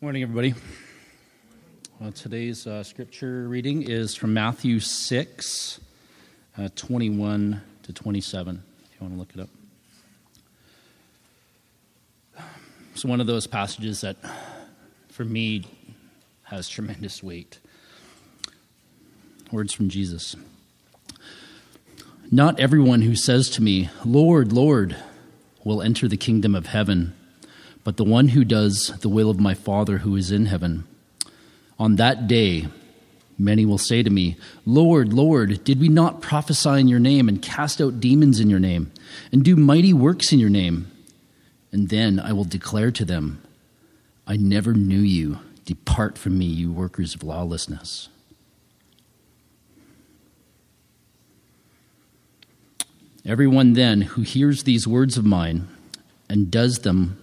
Morning, everybody. Well, today's uh, scripture reading is from Matthew 6, uh, 21 to 27, if you want to look it up. It's one of those passages that, for me, has tremendous weight. Words from Jesus. Not everyone who says to me, Lord, Lord, will enter the kingdom of heaven but the one who does the will of my Father who is in heaven. On that day, many will say to me, Lord, Lord, did we not prophesy in your name and cast out demons in your name and do mighty works in your name? And then I will declare to them, I never knew you. Depart from me, you workers of lawlessness. Everyone then who hears these words of mine and does them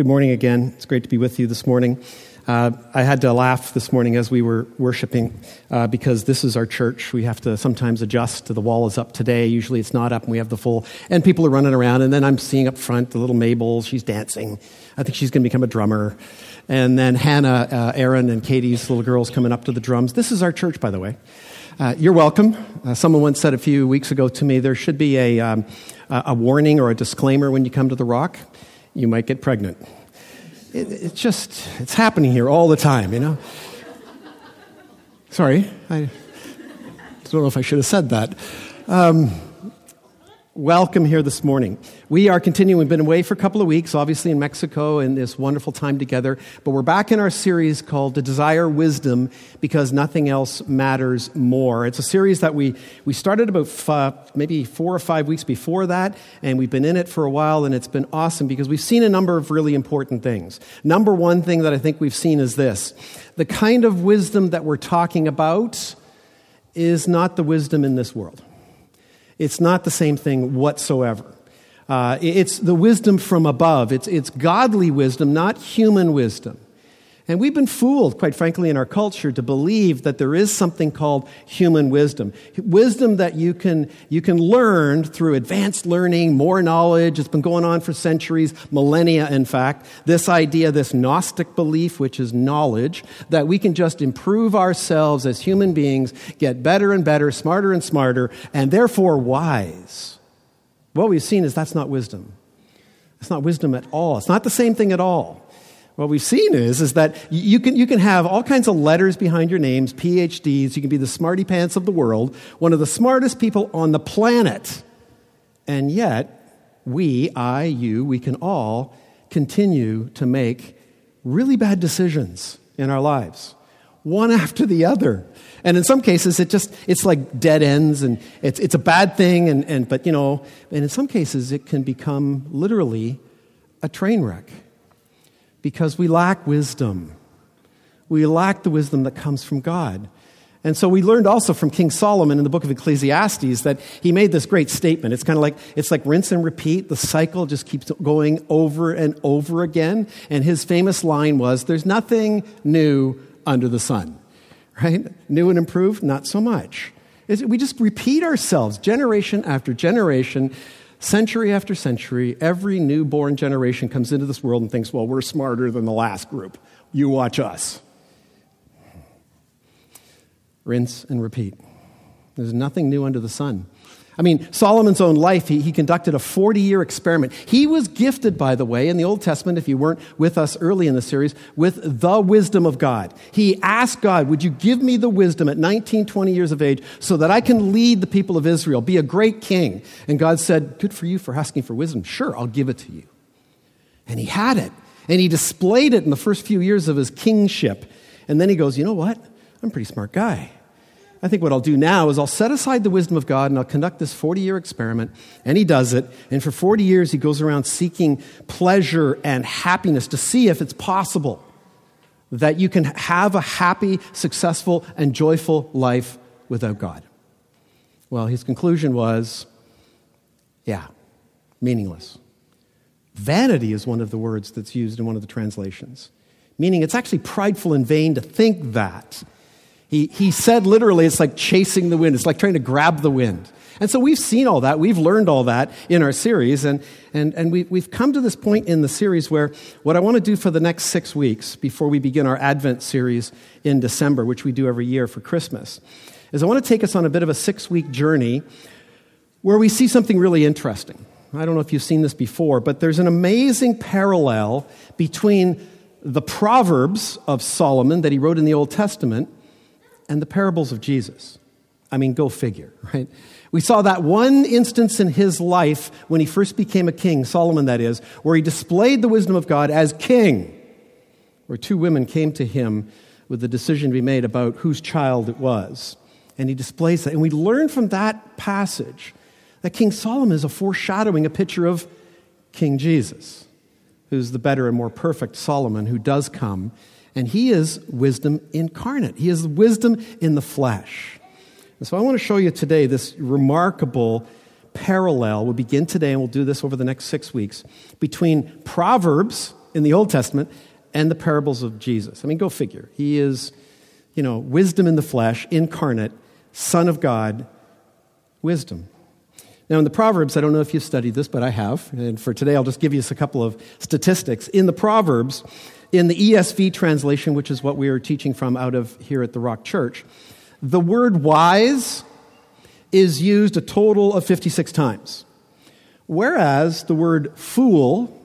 Good morning again. It's great to be with you this morning. Uh, I had to laugh this morning as we were worshiping uh, because this is our church. We have to sometimes adjust the wall is up today. Usually it's not up and we have the full, and people are running around. And then I'm seeing up front the little Mabel. She's dancing. I think she's going to become a drummer. And then Hannah, uh, Aaron, and Katie's little girls coming up to the drums. This is our church, by the way. Uh, you're welcome. Uh, someone once said a few weeks ago to me there should be a, um, a warning or a disclaimer when you come to the rock you might get pregnant. It, it's just, it's happening here all the time, you know? Sorry, I don't know if I should have said that. Um, welcome here this morning. We are continuing. We've been away for a couple of weeks, obviously in Mexico, and this wonderful time together. But we're back in our series called "To Desire Wisdom" because nothing else matters more. It's a series that we we started about f- maybe four or five weeks before that, and we've been in it for a while, and it's been awesome because we've seen a number of really important things. Number one thing that I think we've seen is this: the kind of wisdom that we're talking about is not the wisdom in this world. It's not the same thing whatsoever. Uh, it's the wisdom from above. It's, it's godly wisdom, not human wisdom. And we've been fooled, quite frankly, in our culture to believe that there is something called human wisdom. Wisdom that you can, you can learn through advanced learning, more knowledge. It's been going on for centuries, millennia, in fact. This idea, this Gnostic belief, which is knowledge, that we can just improve ourselves as human beings, get better and better, smarter and smarter, and therefore wise. What we've seen is that's not wisdom. It's not wisdom at all. It's not the same thing at all. What we've seen is, is that you can, you can have all kinds of letters behind your names, PhDs, you can be the smarty pants of the world, one of the smartest people on the planet. And yet, we, I, you, we can all continue to make really bad decisions in our lives, one after the other. And in some cases, it just, it's like dead ends and it's, it's a bad thing. And, and, but, you know, and in some cases, it can become literally a train wreck because we lack wisdom. We lack the wisdom that comes from God. And so we learned also from King Solomon in the book of Ecclesiastes that he made this great statement. It's kind of like it's like rinse and repeat. The cycle just keeps going over and over again. And his famous line was, "There's nothing new under the sun." Right? New and improved, not so much. we just repeat ourselves generation after generation Century after century, every newborn generation comes into this world and thinks, well, we're smarter than the last group. You watch us. Rinse and repeat. There's nothing new under the sun. I mean, Solomon's own life, he, he conducted a 40 year experiment. He was gifted, by the way, in the Old Testament, if you weren't with us early in the series, with the wisdom of God. He asked God, Would you give me the wisdom at 19, 20 years of age so that I can lead the people of Israel, be a great king? And God said, Good for you for asking for wisdom. Sure, I'll give it to you. And he had it. And he displayed it in the first few years of his kingship. And then he goes, You know what? I'm a pretty smart guy. I think what I'll do now is I'll set aside the wisdom of God and I'll conduct this 40 year experiment. And he does it. And for 40 years, he goes around seeking pleasure and happiness to see if it's possible. that you can have a happy, successful, and joyful life without God? Well, his conclusion was yeah, meaningless. Vanity is one of the words that's used in one of the translations, meaning it's actually prideful and vain to think that. He, he said literally, it's like chasing the wind, it's like trying to grab the wind. And so we've seen all that, we've learned all that in our series, and, and, and we, we've come to this point in the series where what I want to do for the next six weeks before we begin our Advent series in December, which we do every year for Christmas, is I want to take us on a bit of a six week journey where we see something really interesting. I don't know if you've seen this before, but there's an amazing parallel between the Proverbs of Solomon that he wrote in the Old Testament and the parables of Jesus. I mean, go figure, right? We saw that one instance in his life when he first became a king, Solomon that is, where he displayed the wisdom of God as king, where two women came to him with the decision to be made about whose child it was. And he displays that. And we learn from that passage that King Solomon is a foreshadowing, a picture of King Jesus, who's the better and more perfect Solomon who does come. And he is wisdom incarnate, he is wisdom in the flesh. And so I want to show you today this remarkable parallel. We'll begin today and we'll do this over the next six weeks between Proverbs in the Old Testament and the parables of Jesus. I mean, go figure. He is, you know, wisdom in the flesh, incarnate, Son of God, wisdom. Now, in the Proverbs, I don't know if you've studied this, but I have. And for today, I'll just give you a couple of statistics. In the Proverbs, in the ESV translation, which is what we are teaching from out of here at the Rock Church, the word wise is used a total of 56 times. Whereas the word fool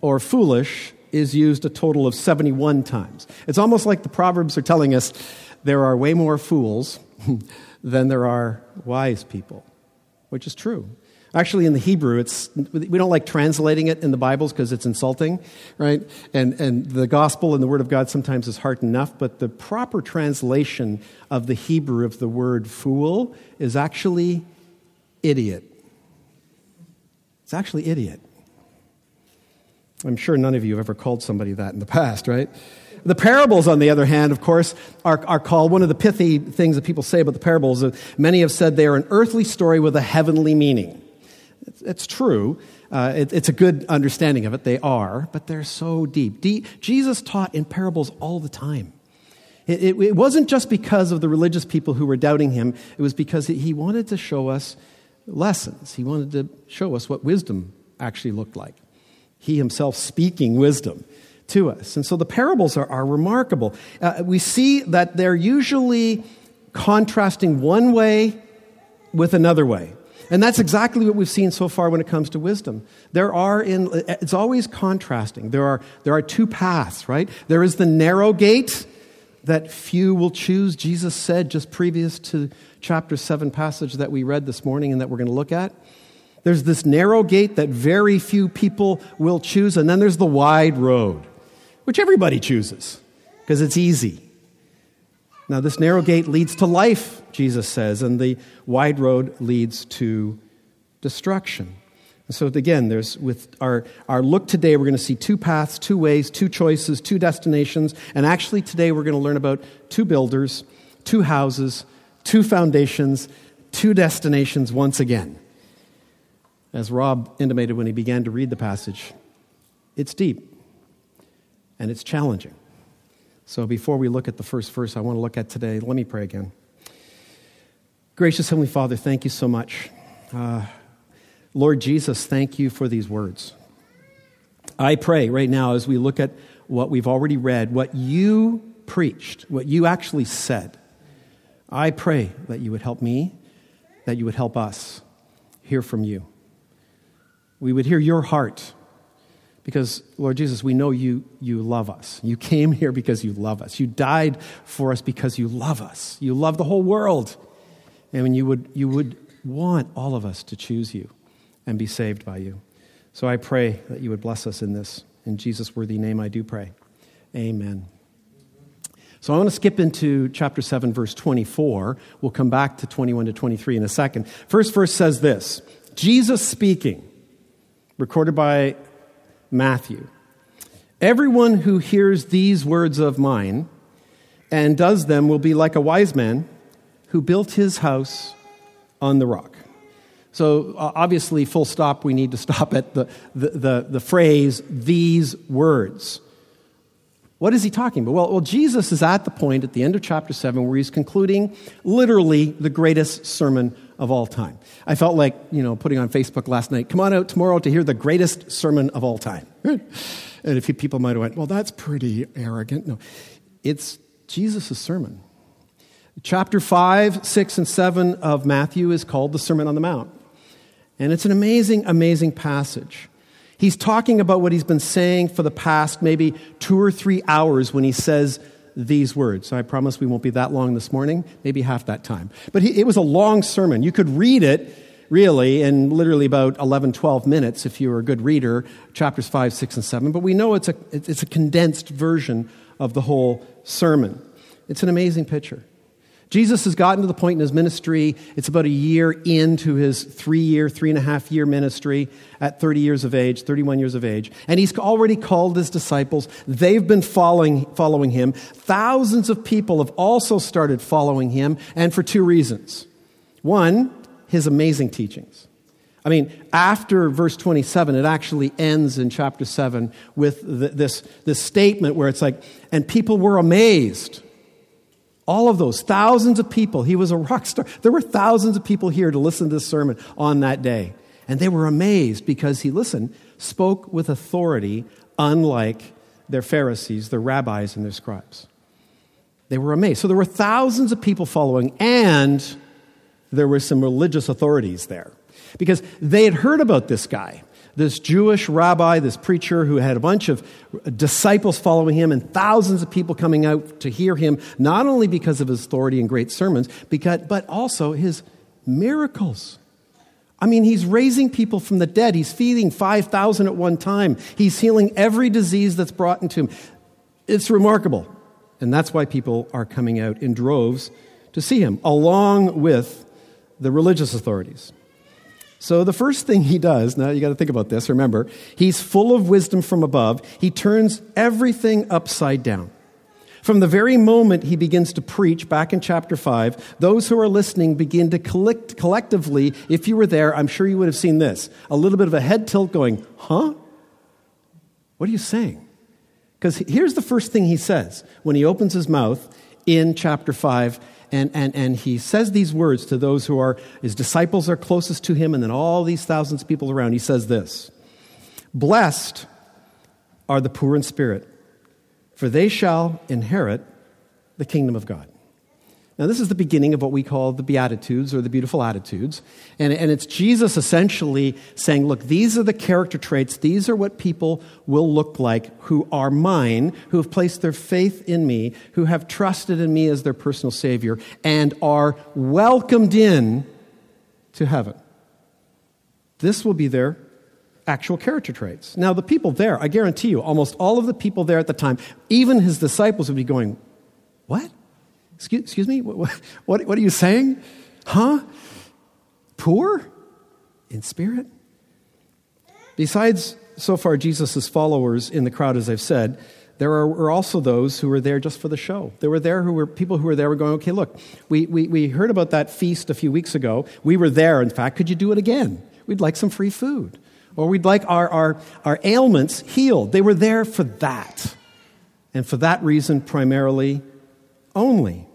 or foolish is used a total of 71 times. It's almost like the Proverbs are telling us there are way more fools than there are wise people which is true. Actually, in the Hebrew, it's, we don't like translating it in the Bibles because it's insulting, right? And, and the gospel and the word of God sometimes is hard enough, but the proper translation of the Hebrew of the word fool is actually idiot. It's actually idiot. I'm sure none of you have ever called somebody that in the past, right? The parables, on the other hand, of course, are, are called one of the pithy things that people say about the parables. Many have said they are an earthly story with a heavenly meaning. It's, it's true. Uh, it, it's a good understanding of it. They are, but they're so deep. Jesus taught in parables all the time. It, it, it, wasn't just because of the religious people who were doubting him, it was because he wanted to show us lessons. He wanted to show us what wisdom actually looked like. He himself speaking wisdom to us. And so the parables are, are remarkable. Uh, we see that they're usually contrasting one way with another way. And that's exactly what we've seen so far when it comes to wisdom. There are in, it's always contrasting. There are, there are two paths, right? There is the narrow gate that few will choose, Jesus said just previous to chapter 7 passage that we read this morning and that we're going to look at. There's this narrow gate that very few people will choose, and then there's the wide road which everybody chooses because it's easy. Now, this narrow gate leads to life, Jesus says, and the wide road leads to destruction. And so, again, there's with our, our look today, we're going to see two paths, two ways, two choices, two destinations. And actually, today, we're going to learn about two builders, two houses, two foundations, two destinations once again. As Rob intimated when he began to read the passage, it's deep and it's challenging. So before we look at the first verse I want to look at today, let me pray again. Gracious Heavenly Father, thank you so much. Uh, Lord Jesus, thank you for these words. I pray right now as we look at what we've already read, what you preached, what you actually said, I pray that you would help me, that you would help us hear from you. We would hear your heart because, Lord Jesus, we know you, you love us. You came here because you love us. You died for us because you love us. You love the whole world. And you would, you would want all of us to choose you and be saved by you. So I pray that you would bless us in this. In Jesus' worthy name, I do pray. Amen. So I want to skip into chapter 7, verse 24. We'll come back to 21 to 23 in a second. First verse says this Jesus speaking, recorded by Matthew. Everyone who hears these words of mine and does them will be like a wise man who built his house on the rock. So, uh, obviously, full stop, we need to stop at the, the, the, the, phrase, these words. What is he talking about? Well, well, Jesus is at the point at the end of chapter 7 where he's concluding literally the greatest sermon of all time. I felt like, you know, putting on Facebook last night, come on out tomorrow to hear the greatest sermon of all time. and a few people might have went, well, that's pretty arrogant. No, it's Jesus' sermon. Chapter 5, 6, and 7 of Matthew is called the Sermon on the Mount. And it's an amazing, amazing passage. He's talking about what he's been saying for the past maybe two or three hours when he says these words. So I promise we won't be that long this morning, maybe half that time. But he, it was a long sermon. You could read it really in literally about 11, 12 minutes if you were a good reader, chapters 5, 6, and 7. But we know it's a, it's a condensed version of the whole sermon. It's an amazing picture. Jesus has gotten to the point in his ministry, it's about a year into his three year, three and a half year ministry at 30 years of age, 31 years of age. And he's already called his disciples. They've been following, following him. Thousands of people have also started following him, and for two reasons. One, his amazing teachings. I mean, after verse 27, it actually ends in chapter 7 with the, this, this statement where it's like, and people were amazed all of those, thousands of people. He was a rock star. There were thousands of people here to listen to this sermon on that day. And they were amazed because he, listened, spoke with authority, unlike their Pharisees, their rabbis, and their scribes. They were amazed. So there were thousands of people following, and there were some religious authorities there because they had heard about this guy this Jewish rabbi, this preacher who had a bunch of disciples following him and thousands of people coming out to hear him, not only because of his authority and great sermons, but also his miracles. I mean, he's raising people from the dead. He's feeding 5,000 at one time. He's healing every disease that's brought into him. It's remarkable. And that's why people are coming out in droves to see him, along with the religious authorities. So, the first thing he does, now you got to think about this, remember, he's full of wisdom from above. He turns everything upside down. From the very moment he begins to preach, back in chapter 5, those who are listening begin to collect, collectively, if you were there, I'm sure you would have seen this a little bit of a head tilt going, huh? What are you saying? Because here's the first thing he says when he opens his mouth in chapter 5 and, and, and he says these words to those who are his disciples are closest to him, and then all these thousands of people around. He says this Blessed are the poor in spirit, for they shall inherit the kingdom of God. Now, this is the beginning of what we call the Beatitudes or the beautiful attitudes. And, and it's Jesus essentially saying, look, these are the character traits, these are what people will look like who are mine, who have placed their faith in me, who have trusted in me as their personal Savior, and are welcomed in to heaven. This will be their actual character traits. Now, the people there, I guarantee you, almost all of the people there at the time, even his disciples would be going, What? Excuse, excuse me? What, what, what are you saying? Huh? Poor in spirit? Besides, so far, Jesus' followers in the crowd, as I've said, there are, were also those who were there just for the show. There were there who were people who were there were going, okay, look, we, we, we heard about that feast a few weeks ago. We were there, in fact. Could you do it again? We'd like some free food. Or we'd like our, our, our ailments healed. They were there for that. And for that reason, primarily only.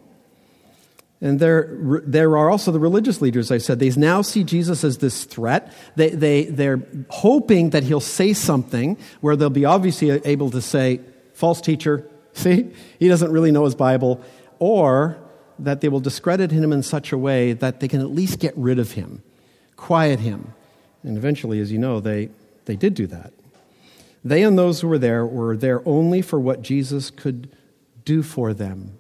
And there, there are also the religious leaders, I said. They now see Jesus as this threat. They, they, they're hoping that he'll say something where they'll be obviously able to say, false teacher, see, he doesn't really know his Bible, or that they will discredit him in such a way that they can at least get rid of him, quiet him. And eventually, as you know, they, they did do that. They and those who were there were there only for what Jesus could do for them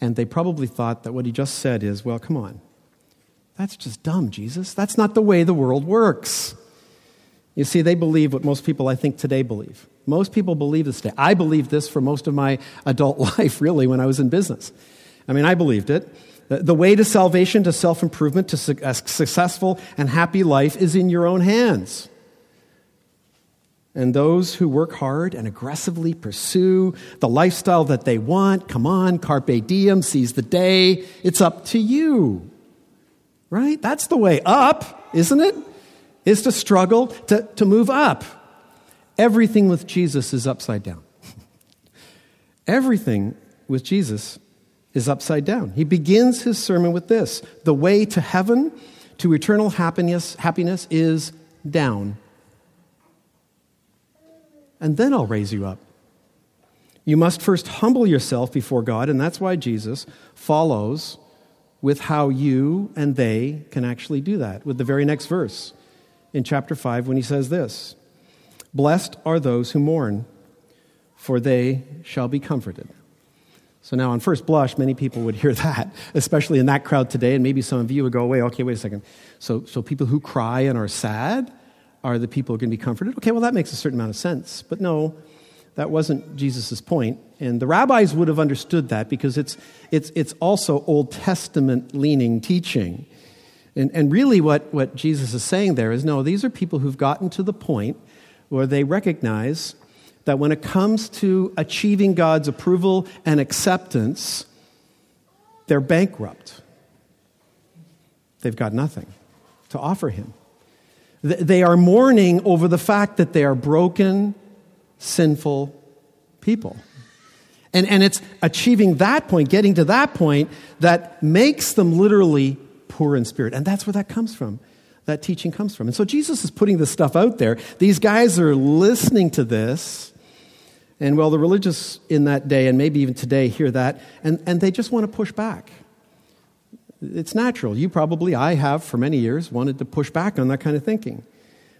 and they probably thought that what he just said is, well, come on. That's just dumb, Jesus. That's not the way the world works. You see, they believe what most people, I think, today believe. Most people believe this today. I believed this for most of my adult life, really, when I was in business. I mean, I believed it. The way to salvation, to self improvement, to a successful and happy life is in your own hands. And those who work hard and aggressively pursue the lifestyle that they want. Come on, carpe diem, seize the day. It's up to you. Right? That's the way up, isn't it? Is to struggle to, to move up. Everything with Jesus is upside down. Everything with Jesus is upside down. He begins his sermon with this The way to heaven, to eternal happiness, happiness is down and then I'll raise you up. You must first humble yourself before God, and that's why Jesus follows with how you and they can actually do that, with the very next verse in chapter 5 when he says this Blessed are those who mourn, for they shall be comforted. So now, on first blush, many people would hear that, especially in that crowd today, and maybe some of you would go, wait, okay, wait a second. So, so people who cry and are sad, are the people going to be comforted? Okay, well, that makes a certain amount of sense. But no, that wasn't Jesus' point. And the rabbis would have understood that because it's, it's, it's also Old Testament leaning teaching. And, and really, what, what Jesus is saying there is no, these are people who've gotten to the point where they recognize that when it comes to achieving God's approval and acceptance, they're bankrupt. They've got nothing to offer Him. They are mourning over the fact that they are broken, sinful people. And, and it's achieving that point, getting to that point, that makes them literally poor in spirit. And that's where that comes from. That teaching comes from. And so Jesus is putting this stuff out there. These guys are listening to this. And well, the religious in that day, and maybe even today, hear that, and, and they just want to push back. It's natural. You probably, I have for many years, wanted to push back on that kind of thinking.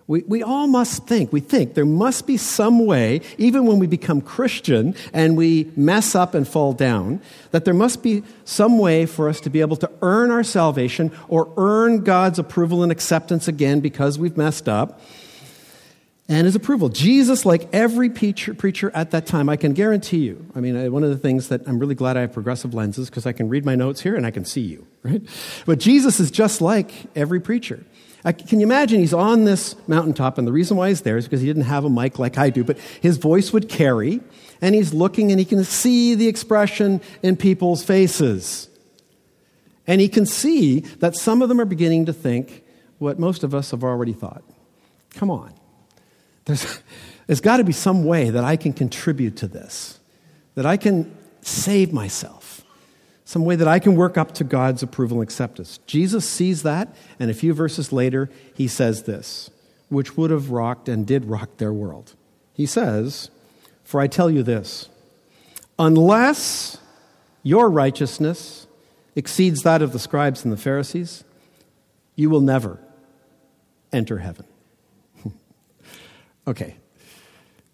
We, we all must think, we think there must be some way, even when we become Christian and we mess up and fall down, that there must be some way for us to be able to earn our salvation or earn God's approval and acceptance again because we've messed up and his approval. Jesus, like every preacher, preacher at that time, I can guarantee you. I mean, one of the things that I'm really glad I have progressive lenses because I can read my notes here and I can see you, right? But Jesus is just like every preacher. I, can you imagine he's on this mountaintop, and the reason why he's there is because he didn't have a mic like I do, but his voice would carry, and he's looking and he can see the expression in people's faces. And he can see that some of them are beginning to think what most of us have already thought. Come on. There's, there's got to be some way that I can contribute to this, that I can save myself, some way that I can work up to God's approval and acceptance. Jesus sees that, and a few verses later, he says this, which would have rocked and did rock their world. He says, For I tell you this, unless your righteousness exceeds that of the scribes and the Pharisees, you will never enter heaven. Okay.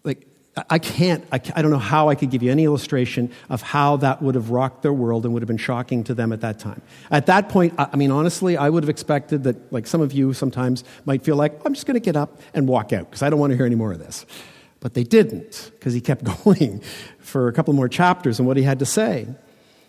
Like, I can't, I, I, don't know how I could give you any illustration of how that would have rocked their world and would have been shocking to them at that time. At that point, I, I mean, honestly, I would have expected that, like some of you sometimes might feel like, I'm just going to get up and walk out because I don't want to hear any more of this. But they didn't because he kept going for a couple more chapters and what he had to say.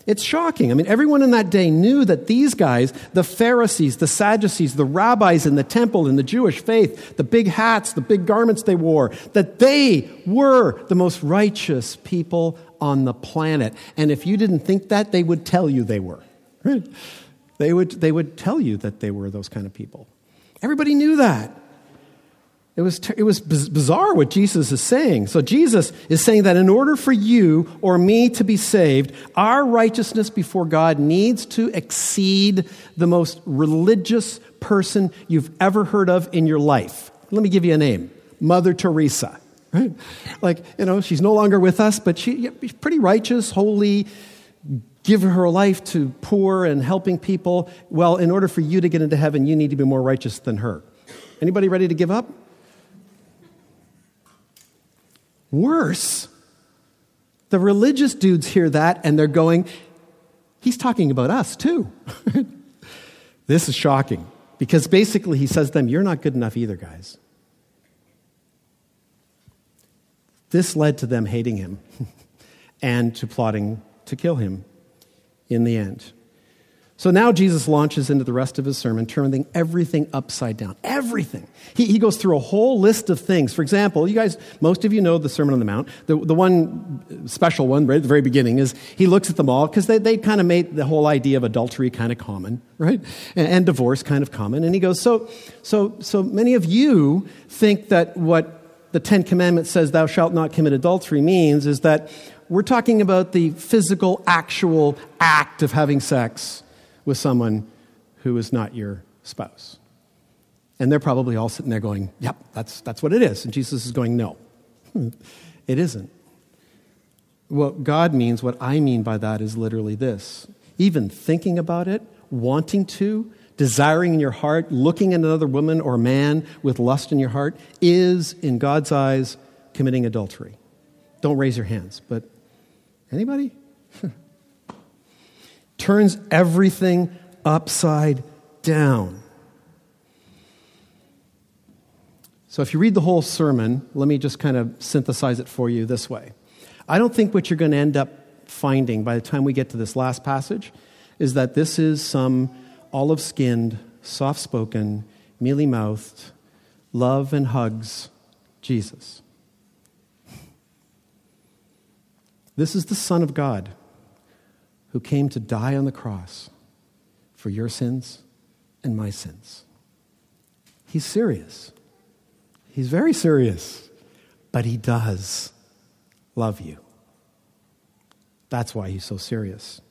It's shocking. I mean, everyone in that day knew that these guys, the Pharisees, the Sadducees, the rabbis in the temple, in the Jewish faith, the big hats, the big garments they wore, that they were the most righteous people on the planet. And if you didn't think that, they would tell you they were. Right? They would, they would tell you that they were those kind of people. Everybody knew that. It was, it was bizarre what Jesus is saying. So, Jesus is saying that in order for you or me to be saved, our righteousness before God needs to exceed the most religious person you've ever heard of in your life. Let me give you a name Mother Teresa. Right? Like, you know, she's no longer with us, but she's pretty righteous, holy, give her life to poor and helping people. Well, in order for you to get into heaven, you need to be more righteous than her. Anybody ready to give up? Worse, the religious dudes hear that and they're going, he's talking about us too. this is shocking because basically he says to them, You're not good enough either, guys. This led to them hating him and to plotting to kill him in the end. So now Jesus launches into the rest of his sermon, turning everything upside down. Everything. He, he goes through a whole list of things. For example, you guys, most of you know the Sermon on the Mount. The, the one special one, right at the very beginning, is he looks at them all because they, they kind of made the whole idea of adultery kind of common, right? And, and divorce kind of common. And he goes, so, so, so many of you think that what the Ten Commandments says, thou shalt not commit adultery, means is that we're talking about the physical, actual act of having sex with someone who is not your spouse. And they're probably all sitting there going, Yep, that's, that's what it is. And Jesus is going, No, it isn't. What God means, what I mean by that is literally this even thinking about it, wanting to, desiring in your heart, looking at another woman or man with lust in your heart, is, in God's eyes, committing adultery. Don't raise your hands, but anybody? Turns everything upside down. So, if you read the whole sermon, let me just kind of synthesize it for you this way. I don't think what you're going to end up finding by the time we get to this last passage is that this is some olive skinned, soft spoken, mealy mouthed, love and hugs Jesus. This is the Son of God who came to die on the cross for your sins and my sins. He's serious. He's very serious, but he does love you. That's why he's so serious.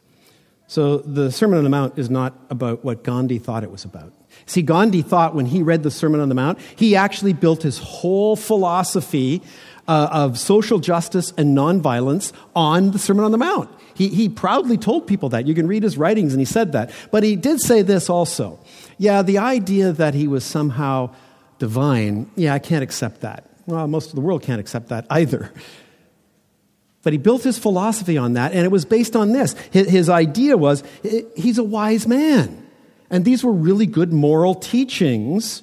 So the Sermon on the Mount is not about what Gandhi thought it was about. See, Gandhi thought when he read the Sermon on the Mount, he actually built his whole philosophy uh, of social justice and nonviolence on the Sermon on the Mount. He, he proudly told people that. You can read his writings, and he said that. But he did say this also. Yeah, the idea that he was somehow divine, yeah, I can't accept that. Well, most of the world can't accept that either. But he built his philosophy on that, and it was based on this. His, his idea was he's a wise man. And these were really good moral teachings.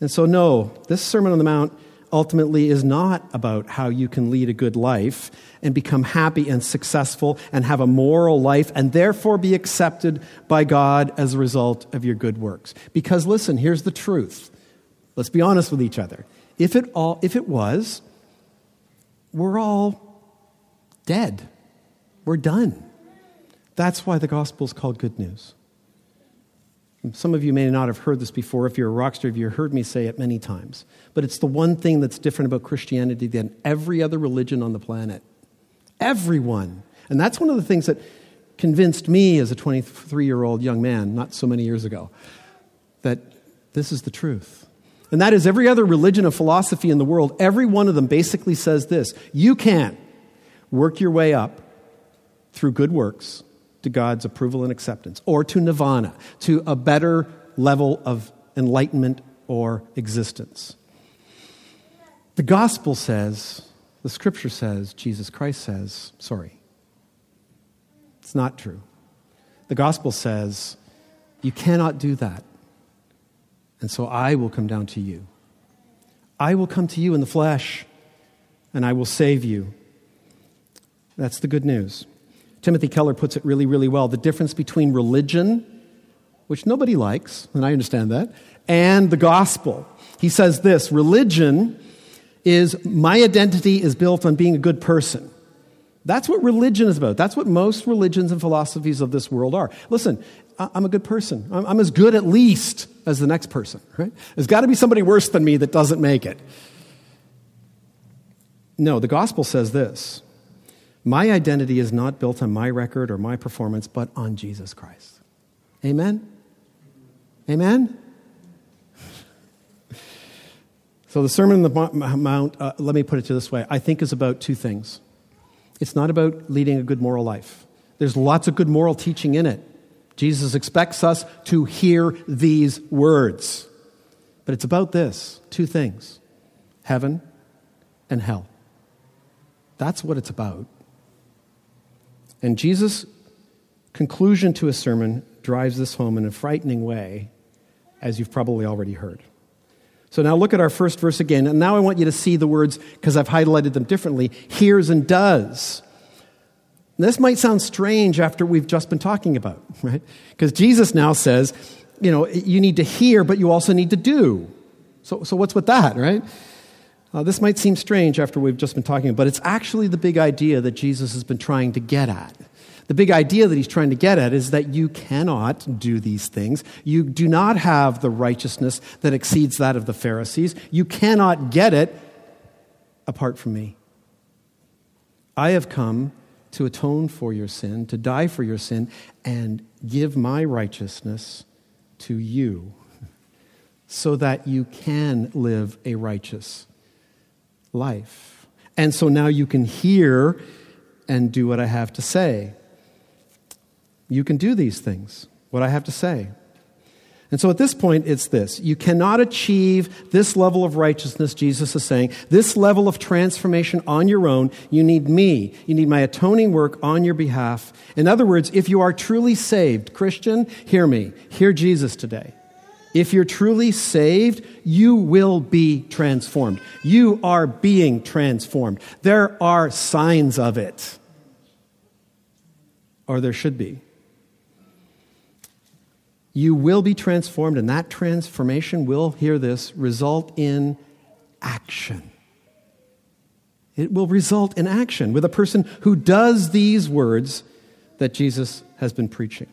And so, no, this Sermon on the Mount ultimately is not about how you can lead a good life and become happy and successful and have a moral life and therefore be accepted by God as a result of your good works. Because listen, here's the truth. Let's be honest with each other. If it all if it was, we're all dead. We're done. That's why the gospel is called good news. Some of you may not have heard this before. If you're a rock star, you've heard me say it many times. But it's the one thing that's different about Christianity than every other religion on the planet. Everyone. And that's one of the things that convinced me as a 23 year old young man, not so many years ago, that this is the truth. And that is every other religion or philosophy in the world, every one of them basically says this you can't work your way up through good works to God's approval and acceptance, or to nirvana, to a better level of enlightenment or existence. The gospel says, the scripture says, Jesus Christ says, sorry, it's not true. The gospel says, you cannot do that. And so I will come down to you. I will come to you in the flesh, and I will save you. That's the good news. Timothy Keller puts it really, really well. The difference between religion, which nobody likes, and I understand that, and the gospel. He says this religion is my identity is built on being a good person. That's what religion is about. That's what most religions and philosophies of this world are. Listen, I'm a good person. I'm as good at least as the next person, right? There's got to be somebody worse than me that doesn't make it. No, the gospel says this my identity is not built on my record or my performance, but on Jesus Christ. Amen? Amen? So, the Sermon on the Mount, uh, let me put it to this way, I think is about two things. It's not about leading a good moral life, there's lots of good moral teaching in it. Jesus expects us to hear these words. But it's about this two things heaven and hell. That's what it's about. And Jesus' conclusion to his sermon drives this home in a frightening way, as you've probably already heard. So now look at our first verse again. And now I want you to see the words, because I've highlighted them differently, hears and does. This might sound strange after we've just been talking about, right? Because Jesus now says, you know, you need to hear, but you also need to do. So, so what's with that, right? Uh, this might seem strange after we've just been talking, but it's actually the big idea that Jesus has been trying to get at. The big idea that he's trying to get at is that you cannot do these things. You do not have the righteousness that exceeds that of the Pharisees. You cannot get it apart from me. I have come to atone for your sin, to die for your sin, and give my righteousness to you so that you can live a righteous life. And so now you can hear and do what I have to say. You can do these things, what I have to say. And so at this point, it's this. You cannot achieve this level of righteousness, Jesus is saying, this level of transformation on your own. You need me. You need my atoning work on your behalf. In other words, if you are truly saved, Christian, hear me. Hear Jesus today. If you're truly saved, you will be transformed. You are being transformed. There are signs of it. Or there should be you will be transformed, and that transformation will, hear this, result in action. It will result in action with a person who does these words that Jesus has been preaching.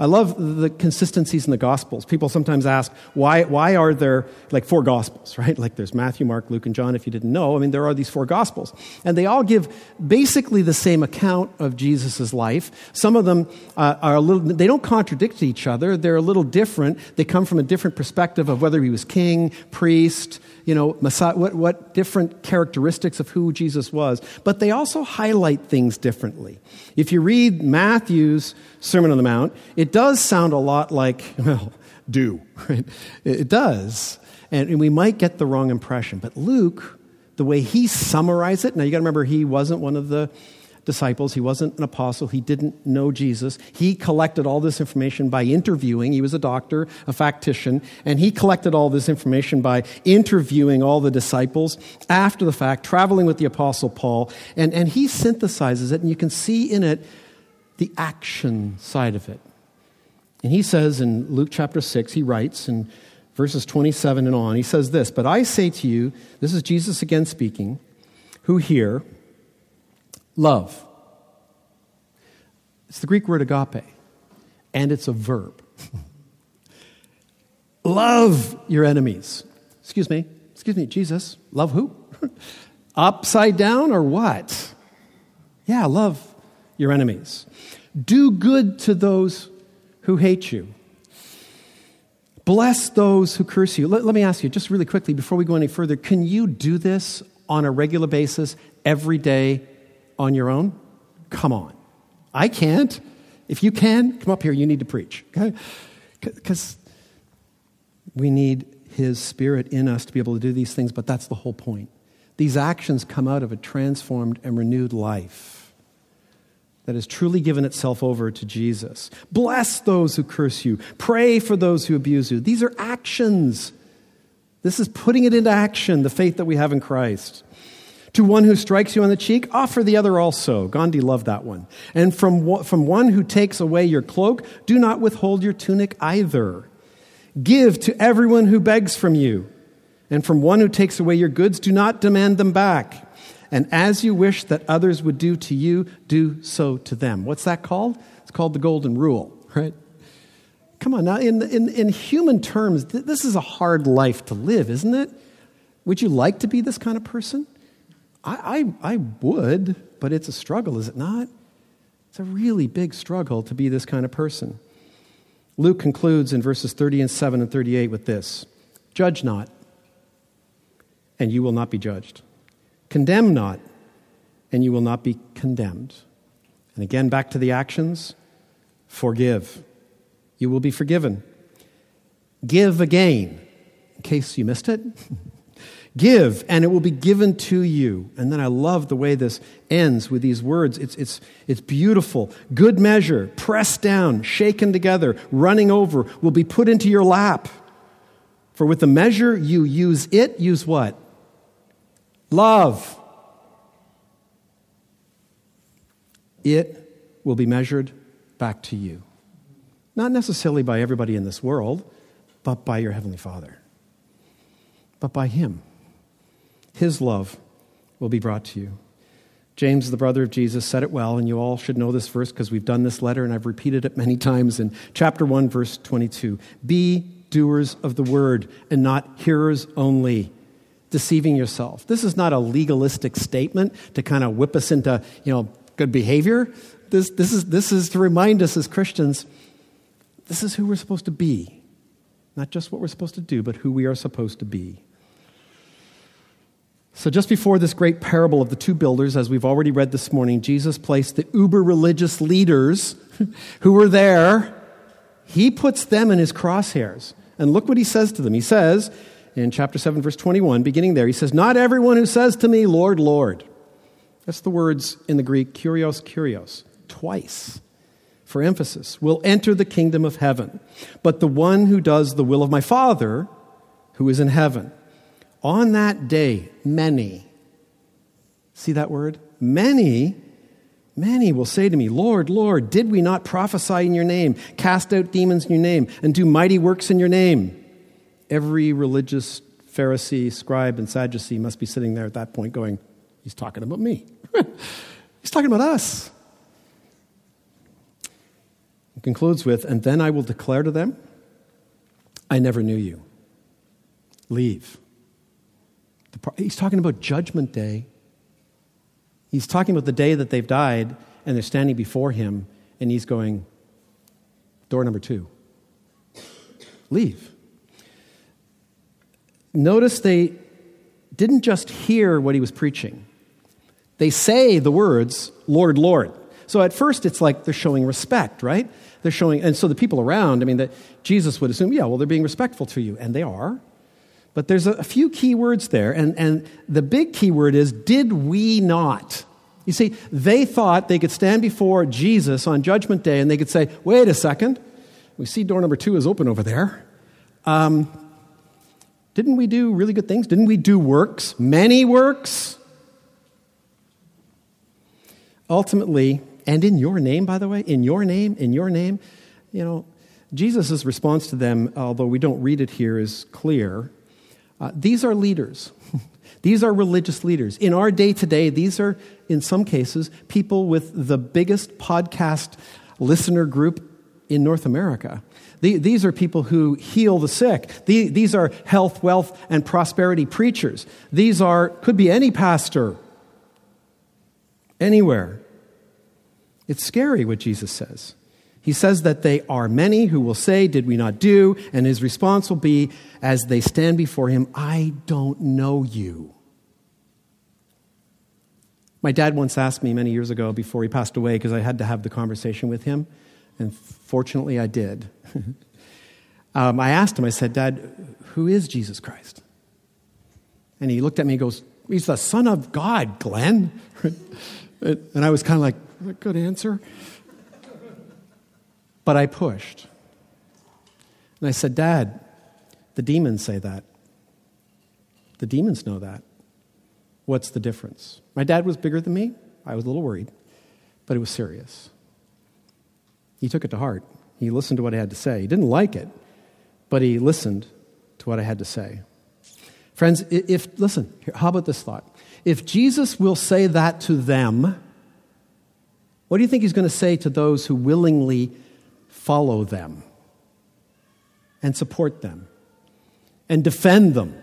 I love the consistencies in the Gospels. People sometimes ask, why, why are there like four Gospels, right? Like there's Matthew, Mark, Luke, and John, if you didn't know. I mean, there are these four Gospels. And they all give basically the same account of Jesus' life. Some of them uh, are a little, they don't contradict each other. They're a little different. They come from a different perspective of whether he was king, priest, you know, Messiah, what, what different characteristics of who Jesus was. But they also highlight things differently. If you read Matthew's Sermon on the Mount, it does sound a lot like, well, do. Right? It does. And, we might get the wrong impression. But Luke, the way he summarized it, now you got to remember he wasn't one of the disciples. He wasn't an apostle. He didn't know Jesus. He collected all this information by interviewing. He was a doctor, a factician, and he collected all this information by interviewing all the disciples after the fact, traveling with the apostle Paul. And, and he synthesizes it, and you can see in it the action side of it. And he says in Luke chapter 6, he writes in verses 27 and on, he says this But I say to you, this is Jesus again speaking, who hear, love. It's the Greek word agape, and it's a verb. love your enemies. Excuse me, excuse me, Jesus, love who? Upside down or what? Yeah, love your enemies. Do good to those who hate you. Bless those who curse you. Let, let, me ask you, just really quickly, before we go any further, can you do this on a regular basis every day on your own? Come on. I can't. If you can, come up here. You need to preach, okay? Because we need His Spirit in us to be able to do these things, but that's the whole point. These actions come out of a transformed and renewed life that has truly given itself over to Jesus. Bless those who curse you, pray for those who abuse you. These are actions. This is putting it into action, the faith that we have in Christ. To one who strikes you on the cheek, offer the other also. Gandhi loved that one. And from, from one who takes away your cloak, do not withhold your tunic either. Give to everyone who begs from you. And from one who takes away your goods, do not demand them back. And as you wish that others would do to you, do so to them. What's that called? It's called the Golden Rule, right? Come on, now, in, in, in human terms, th- this is a hard life to live, isn't it? Would you like to be this kind of person? I, I, I would, but it's a struggle, is it not? It's a really big struggle to be this kind of person. Luke concludes in verses 30 and 7 and 38 with this Judge not, and you will not be judged. Condemn not, and you will not be condemned. And again, back to the actions forgive. You will be forgiven. Give again, in case you missed it. Give, and it will be given to you. And then I love the way this ends with these words. It's, it's, it's beautiful. Good measure, pressed down, shaken together, running over, will be put into your lap. For with the measure you use it, use what? Love. It will be measured back to you. Not necessarily by everybody in this world, but by your Heavenly Father. But by Him. His love will be brought to you. James, the brother of Jesus, said it well, and you all should know this verse because we've done this letter and I've repeated it many times in chapter 1, verse 22. Be doers of the word and not hearers only, deceiving yourself. This is not a legalistic statement to kind of whip us into, you know, good behavior. This, this, is, this is to remind us as Christians this is who we're supposed to be. Not just what we're supposed to do, but who we are supposed to be. So, just before this great parable of the two builders, as we've already read this morning, Jesus placed the uber religious leaders who were there, he puts them in his crosshairs. And look what he says to them. He says in chapter 7, verse 21, beginning there, he says, Not everyone who says to me, Lord, Lord. That's the words in the Greek, kurios, kurios, twice for emphasis, will enter the kingdom of heaven, but the one who does the will of my Father who is in heaven. On that day, many, see that word? Many, many will say to me, Lord, Lord, did we not prophesy in your name, cast out demons in your name, and do mighty works in your name? Every religious Pharisee, scribe, and Sadducee must be sitting there at that point going, He's talking about me. He's talking about us. He concludes with, And then I will declare to them, I never knew you. Leave. He's talking about Judgment Day. He's talking about the day that they've died and they're standing before him, and he's going, Door number two. Leave. Notice they didn't just hear what he was preaching, they say the words, Lord, Lord. So at first it's like they're showing respect, right? They're showing, and so the people around, I mean, that Jesus would assume, yeah, well, they're being respectful to you, and they are. But there's a, few key words there, and, and the big key word is, did we not? You see, they thought they could stand before Jesus on Judgment Day and they could say, wait a second, we see door number two is open over there. Um, didn't we do really good things? Didn't we do works? Many works? Ultimately, and in your name, by the way, in your name, in your name, you know, Jesus' response to them, although we don't read it here, is clear. Uh, these are leaders. these are religious leaders. In our day today, these are, in some cases, people with the biggest podcast listener group in North America. These are people who heal the sick. These are health, wealth, and prosperity preachers. These are, could be any pastor, anywhere. It's scary what Jesus says. He says that they are many who will say, Did we not do? And his response will be, as they stand before him, I don't know you. My dad once asked me many years ago before he passed away, because I had to have the conversation with him, and fortunately I did. um, I asked him, I said, Dad, who is Jesus Christ? And he looked at me and goes, He's the Son of God, Glenn. and I was kind of like, "A Good answer. But I pushed. And I said, Dad, the demons say that. The demons know that. What's the difference? My dad was bigger than me. I was a little worried, but it was serious. He took it to heart. He listened to what I had to say. He didn't like it, but he listened to what I had to say. Friends, if, listen, how about this thought? If Jesus will say that to them, what do you think he's going to say to those who willingly follow them and support them and defend them.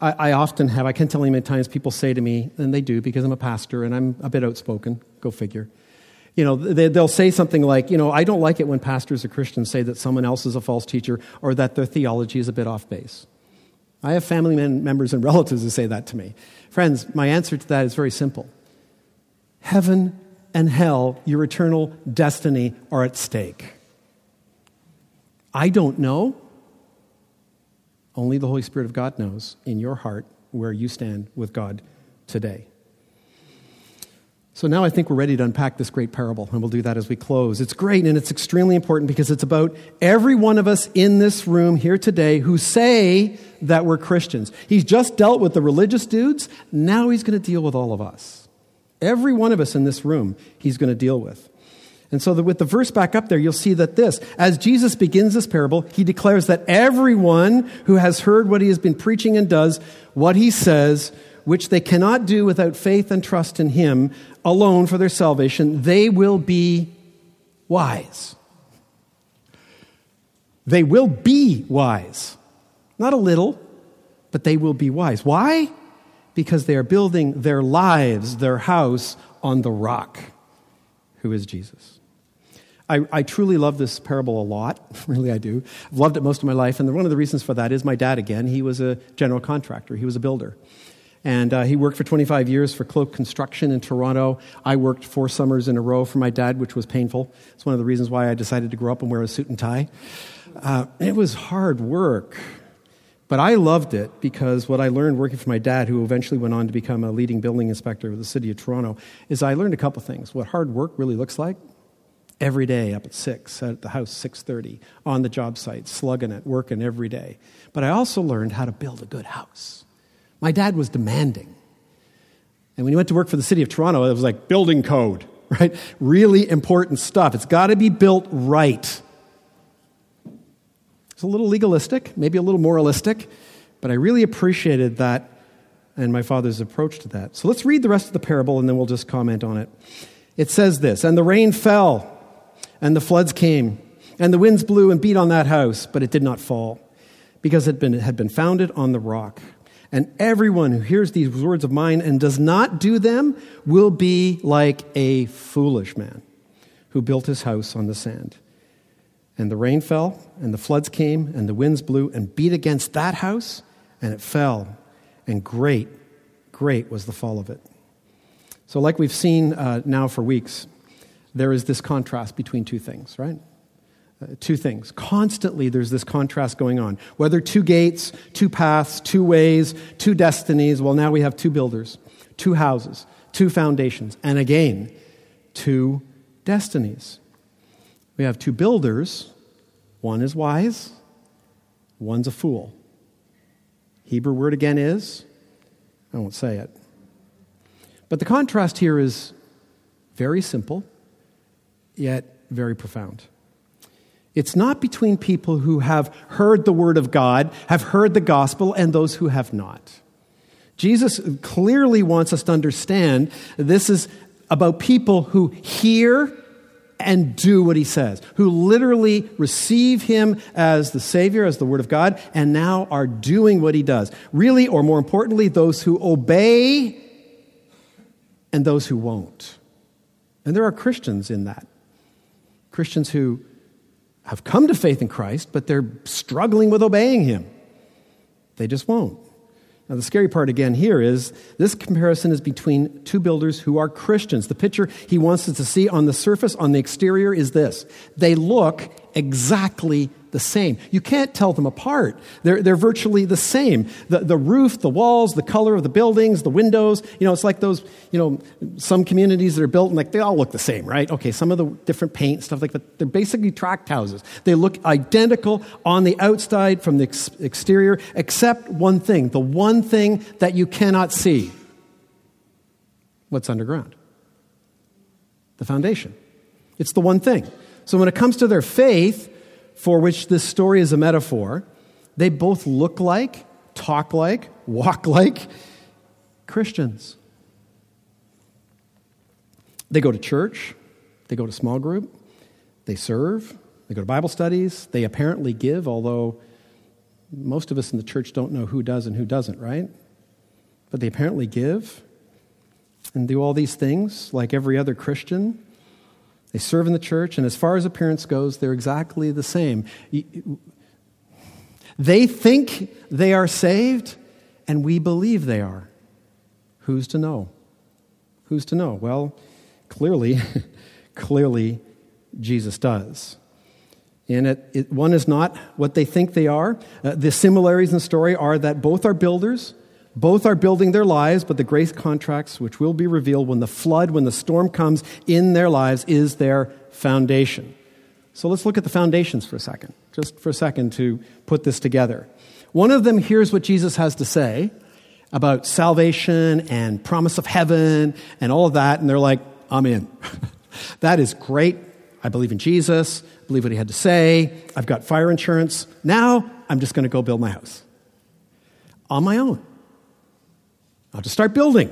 I, I, often have, I can't tell you many times people say to me, and they do because I'm a pastor and I'm a bit outspoken, go figure. You know, they, they'll say something like, you know, I don't like it when pastors or Christians say that someone else is a false teacher or that their theology is a bit off base. I have family members and relatives who say that to me. Friends, my answer to that is very simple. Heaven and hell, your eternal destiny, are at stake. I don't know. Only the Holy Spirit of God knows in your heart where you stand with God today. So now I think we're ready to unpack this great parable, and we'll do that as we close. It's great and it's extremely important because it's about every one of us in this room here today who say that we're Christians. He's just dealt with the religious dudes, now he's going to deal with all of us. Every one of us in this room, he's going to deal with. And so, the, with the verse back up there, you'll see that this, as Jesus begins this parable, he declares that everyone who has heard what he has been preaching and does what he says, which they cannot do without faith and trust in him alone for their salvation, they will be wise. They will be wise. Not a little, but they will be wise. Why? Because they are building their lives, their house, on the rock, who is Jesus. I, I, truly love this parable a lot. really, I do. I've loved it most of my life. And one of the reasons for that is my dad, again, he was a general contractor, he was a builder. And uh, he worked for 25 years for Cloak Construction in Toronto. I worked four summers in a row for my dad, which was painful. It's one of the reasons why I decided to grow up and wear a suit and tie. Uh, it was hard work. But I loved it because what I learned working for my dad, who eventually went on to become a leading building inspector with the city of Toronto, is I learned a couple things. What hard work really looks like. Every day up at 6, at the house 6.30, on the job site, slugging it, working every day. But I also learned how to build a good house. My dad was demanding. And when he went to work for the city of Toronto, it was like building code, right? Really important stuff. It's got to be built right. It's a little legalistic, maybe a little moralistic, but I really appreciated that and my father's approach to that. So let's read the rest of the parable and then we'll just comment on it. It says this And the rain fell, and the floods came, and the winds blew and beat on that house, but it did not fall, because it had been, it had been founded on the rock. And everyone who hears these words of mine and does not do them will be like a foolish man who built his house on the sand. And the rain fell, and the floods came, and the winds blew and beat against that house, and it fell. And great, great was the fall of it. So, like we've seen uh, now for weeks, there is this contrast between two things, right? Uh, two things. Constantly, there's this contrast going on. Whether two gates, two paths, two ways, two destinies, well, now we have two builders, two houses, two foundations, and again, two destinies. We have two builders. One is wise, one's a fool. Hebrew word again is, I won't say it. But the contrast here is very simple, yet very profound. It's not between people who have heard the word of God, have heard the gospel, and those who have not. Jesus clearly wants us to understand this is about people who hear and do what he says, who literally receive him as the Savior, as the Word of God, and now are doing what he does. Really, or more importantly, those who obey and those who won't. And there are Christians in that. Christians who have come to faith in Christ, but they're struggling with obeying Him. They just won't. Now, the scary part again here is this comparison is between two builders who are Christians. The picture he wants us to see on the surface, on the exterior, is this they look exactly the same. You can't tell them apart. They're, they're virtually the same. The, the roof, the walls, the color of the buildings, the windows, you know, it's like those, you know, some communities that are built and like they all look the same, right? Okay, some of the different paint, stuff like that, they're basically tract houses. They look identical on the outside from the ex- exterior, except one thing the one thing that you cannot see what's underground? The foundation. It's the one thing. So when it comes to their faith, for which this story is a metaphor, they both look like, talk like, walk like Christians. They go to church, they go to small group, they serve, they go to Bible studies, they apparently give, although most of us in the church don't know who does and who doesn't, right? But they apparently give and do all these things like every other Christian. They serve in the church, and as far as appearance goes, they're exactly the same. They think they are saved, and we believe they are. Who's to know? Who's to know? Well, clearly, clearly, Jesus does. And it, it, one is not what they think they are. Uh, the similarities in the story are that both are builders, both are building their lives, but the grace contracts, which will be revealed when the flood, when the storm comes in their lives, is their foundation. So let's look at the foundations for a second, just for a second to put this together. One of them hears what Jesus has to say, about salvation and promise of heaven and all of that, and they're like, I'm in. that is great. I believe in Jesus, believe what he had to say. I've got fire insurance. Now I'm just going to go build my house on my own. I'll just start building,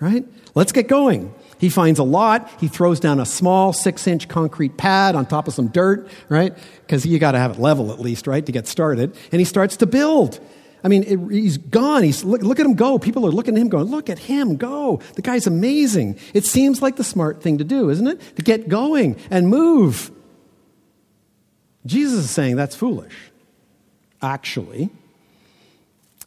right? Let's get going. He finds a lot. He throws down a small six inch concrete pad on top of some dirt, right? Because you got to have it level at least, right, to get started. And he starts to build. I mean, it, he's gone. He's, look, look at him go. People are looking at him going, look at him go. The guy's amazing. It seems like the smart thing to do, isn't it? To get going and move. Jesus is saying that's foolish, actually.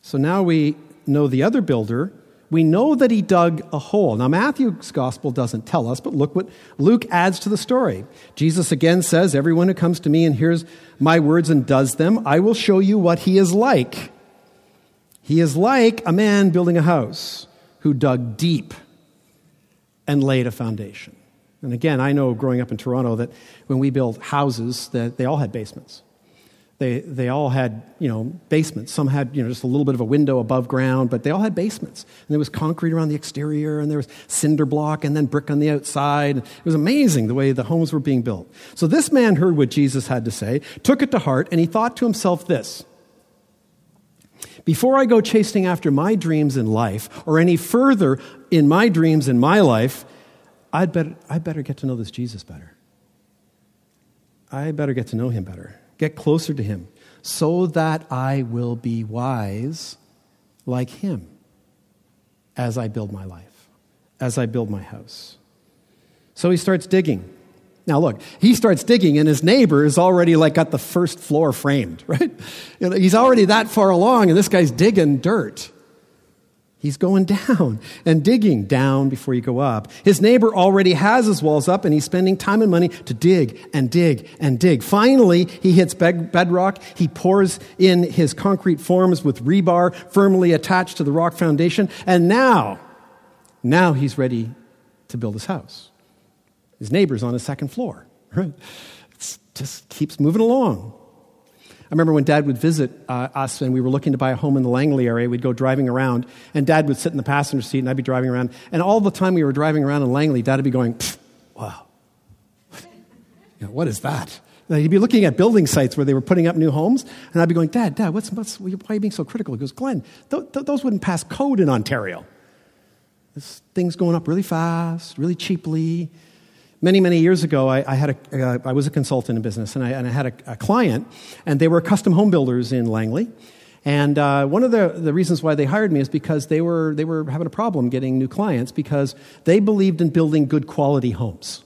So now we know the other builder. We know that he dug a hole. Now, Matthew's gospel doesn't tell us, but look what Luke adds to the story. Jesus again says, Everyone who comes to me and hears my words and does them, I will show you what he is like. He is like a man building a house who dug deep and laid a foundation. And again, I know growing up in Toronto that when we built houses, that they all had basements. They, they all had, you know, basements. Some had, you know, just a little bit of a window above ground, but they all had basements. And there was concrete around the exterior, and there was cinder block, and then brick on the outside. It was amazing the way the homes were being built. So this man heard what Jesus had to say, took it to heart, and he thought to himself this Before I go chasing after my dreams in life, or any further in my dreams in my life, I'd better, I'd better get to know this Jesus better. I better get to know him better get closer to Him, so that I will be wise like Him as I build my life, as I build my house. So he starts digging. Now, look, he starts digging, and his neighbor is already like got the first floor framed, right? He's already that far along, and this guy's digging dirt. He's going down and digging down before you go up. His neighbor already has his walls up and he's spending time and money to dig and dig and dig. Finally, he hits bedrock. He pours in his concrete forms with rebar firmly attached to the rock foundation. And now, now he's ready to build his house. His neighbor's on the second floor. Right? It just keeps moving along. Remember when Dad would visit uh, us and we were looking to buy a home in the Langley area, we'd go driving around, and Dad would sit in the passenger seat, and I'd be driving around. And all the time we were driving around in Langley, Dad would be going, wow, you know, what is that? Now, he'd be looking at building sites where they were putting up new homes, and I'd be going, Dad, Dad, what's, what's, why are you being so critical? He goes, Glenn, th- th- those wouldn't pass code in Ontario. This thing's going up really fast, really cheaply. Many, many years ago, I, I had a, uh, I was a consultant in business, and I, and I had a, a, client, and they were custom home builders in Langley. And uh, one of the, the reasons why they hired me is because they were, they were having a problem getting new clients because they believed in building good quality homes.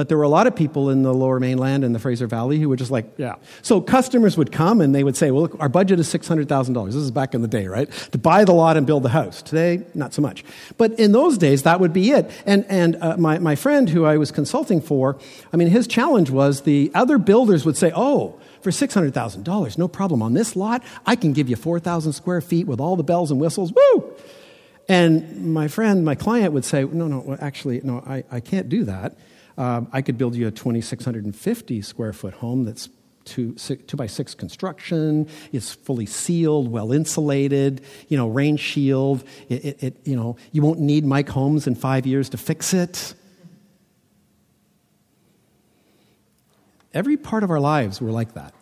But there were a lot of people in the lower mainland and the Fraser Valley who were just like, yeah. So customers would come and they would say, well, look, our budget is $600,000. This is back in the day, right? To buy the lot and build the house. Today, not so much. But in those days, that would be it. And, and uh, my, my friend who I was consulting for, I mean, his challenge was the other builders would say, oh, for $600,000, no problem. On this lot, I can give you 4,000 square feet with all the bells and whistles. Woo! And my friend, my client would say, no, no, actually, no, I, I can't do that. Um, I could build you a 2,650 square foot home that's two, six, two by six construction. It's fully sealed, well insulated, you know, rain shield. It, it, it, you know, you won't need Mike Holmes in five years to fix it. Every part of our lives, we're like that.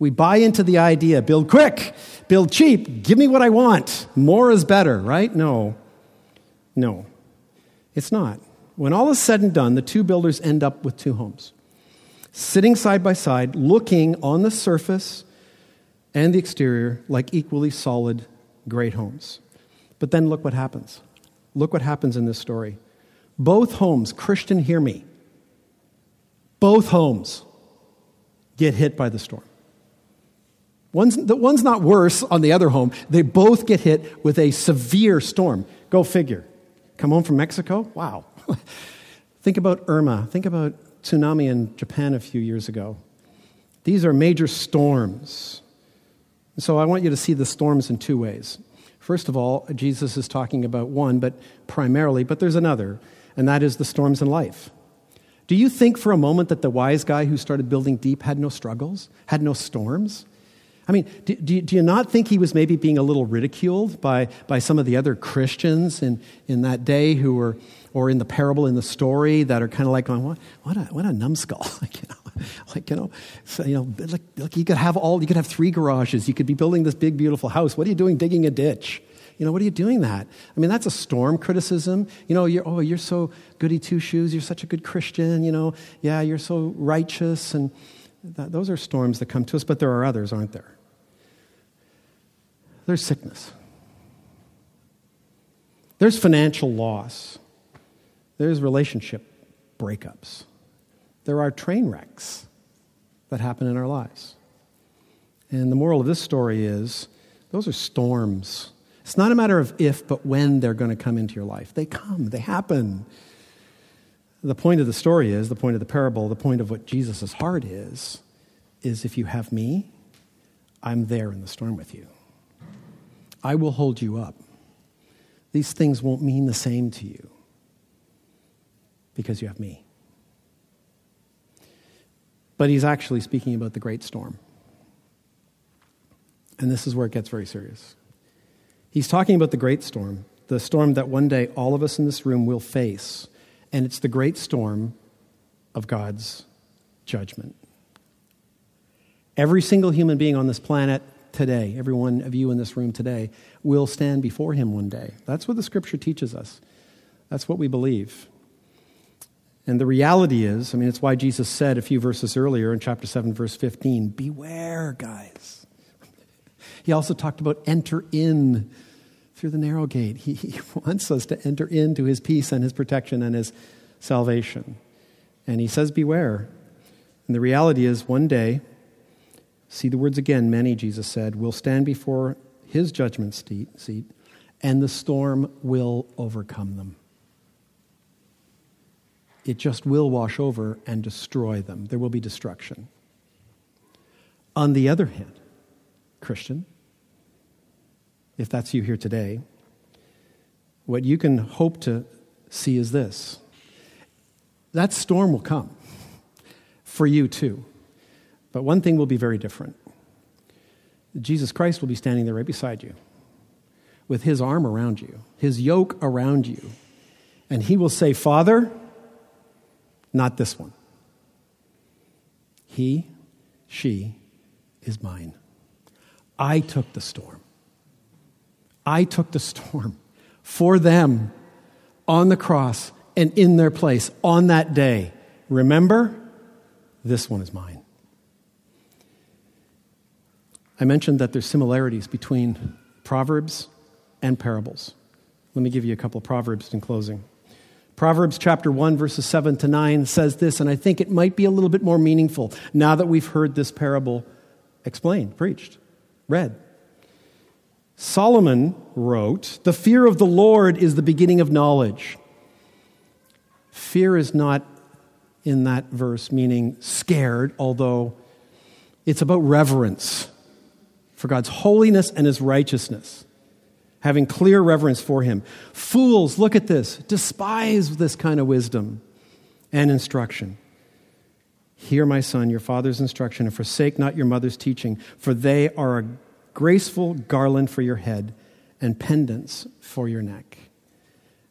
We buy into the idea build quick, build cheap, give me what I want. More is better, right? No. No. It's not. When all is said and done, the two builders end up with two homes, sitting side by side, looking on the surface and the exterior like equally solid, great homes. But then look what happens. Look what happens in this story. Both homes, Christian, hear me, both homes get hit by the storm. One's, the one's not worse on the other home. They both get hit with a severe storm. Go figure. Come home from Mexico? Wow. Think about Irma. Think about tsunami in Japan a few years ago. These are major storms. So I want you to see the storms in two ways. First of all, Jesus is talking about one, but primarily, but there's another, and that is the storms in life. Do you think for a moment that the wise guy who started building deep had no struggles, had no storms? I mean, do, do, do, you not think he was maybe being a little ridiculed by, by some of the other Christians in, in that day who were, or in the parable in the story that are kind of like going, what, what, a, what a numbskull. like, you know, like, you know, so, you know like, like you could have all, you could have three garages. You could be building this big, beautiful house. What are you doing digging a ditch? You know, what are you doing that? I mean, that's a storm criticism. You know, you're, oh, you're so goody two shoes. You're such a good Christian. You know, yeah, you're so righteous. And that, those are storms that come to us, but there are others, aren't there? There's sickness. There's financial loss. There's relationship breakups. There are train wrecks that happen in our lives. And the moral of this story is those are storms. It's not a matter of if, but when they're going to come into your life. They come, they happen. The point of the story is, the point of the parable, the point of what Jesus' heart is, is if you have me, I'm there in the storm with you. I will hold you up. These things won't mean the same to you because you have me. But he's actually speaking about the great storm. And this is where it gets very serious. He's talking about the great storm, the storm that one day all of us in this room will face. And it's the great storm of God's judgment. Every single human being on this planet today, every one of you in this room today, will stand before him one day. That's what the scripture teaches us. That's what we believe. And the reality is, I mean, it's why Jesus said a few verses earlier in chapter 7, verse 15, Beware, guys. He also talked about enter in through the narrow gate. He, he wants us to enter into his peace and his protection and his salvation. And he says, Beware. And the reality is, one day, See the words again, many, Jesus said, will stand before his judgment seat, and the storm will overcome them. It just will wash over and destroy them. There will be destruction. On the other hand, Christian, if that's you here today, what you can hope to see is this that storm will come for you too. But one thing will be very different Jesus Christ will be standing there right beside you with his arm around you, his yoke around you. And he will say, Father, not this one. He, she is mine. I took the storm. I took the storm for them on the cross and in their place on that day. Remember, this one is mine. I mentioned that there's similarities between Proverbs and parables. Let me give you a couple of Proverbs in closing. Proverbs chapter 1, verses 7 to 9 says this, and I think it might be a little bit more meaningful now that we've heard this parable explained, preached, read. Solomon wrote, The fear of the Lord is the beginning of knowledge. Fear is not in that verse meaning scared, although it's about reverence for God's holiness and his righteousness, having clear reverence for him. Fools, look at this, despise this kind of wisdom and instruction. Hear, my son, your father's instruction, and forsake not your mother's teaching, for they are a graceful garland for your head and pendants for your neck.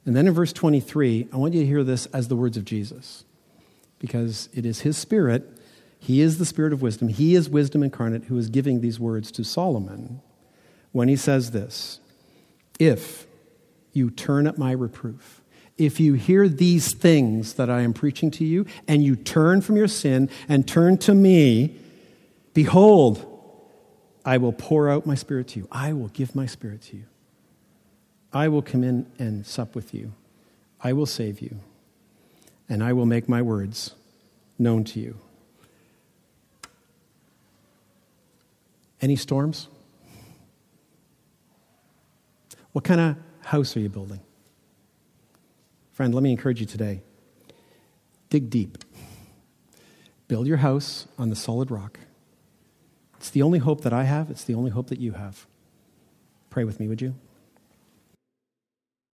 And then in verse 23, I want you to hear this as the words of Jesus, because it is his spirit he is the Spirit of wisdom. He is wisdom incarnate who is giving these words to Solomon when he says this If you turn at my reproof, if you hear these things that I am preaching to you, and you turn from your sin and turn to me, behold, I will pour out my spirit to you. I will give my spirit to you. I will come in and sup with you. I will save you. And I will make my words known to you. Any storms? What kind of house are you building? Friend, let me encourage you today. Dig deep. Build your house on the solid rock. It's the only hope that I have, it's the only hope that you have. Pray with me, would you?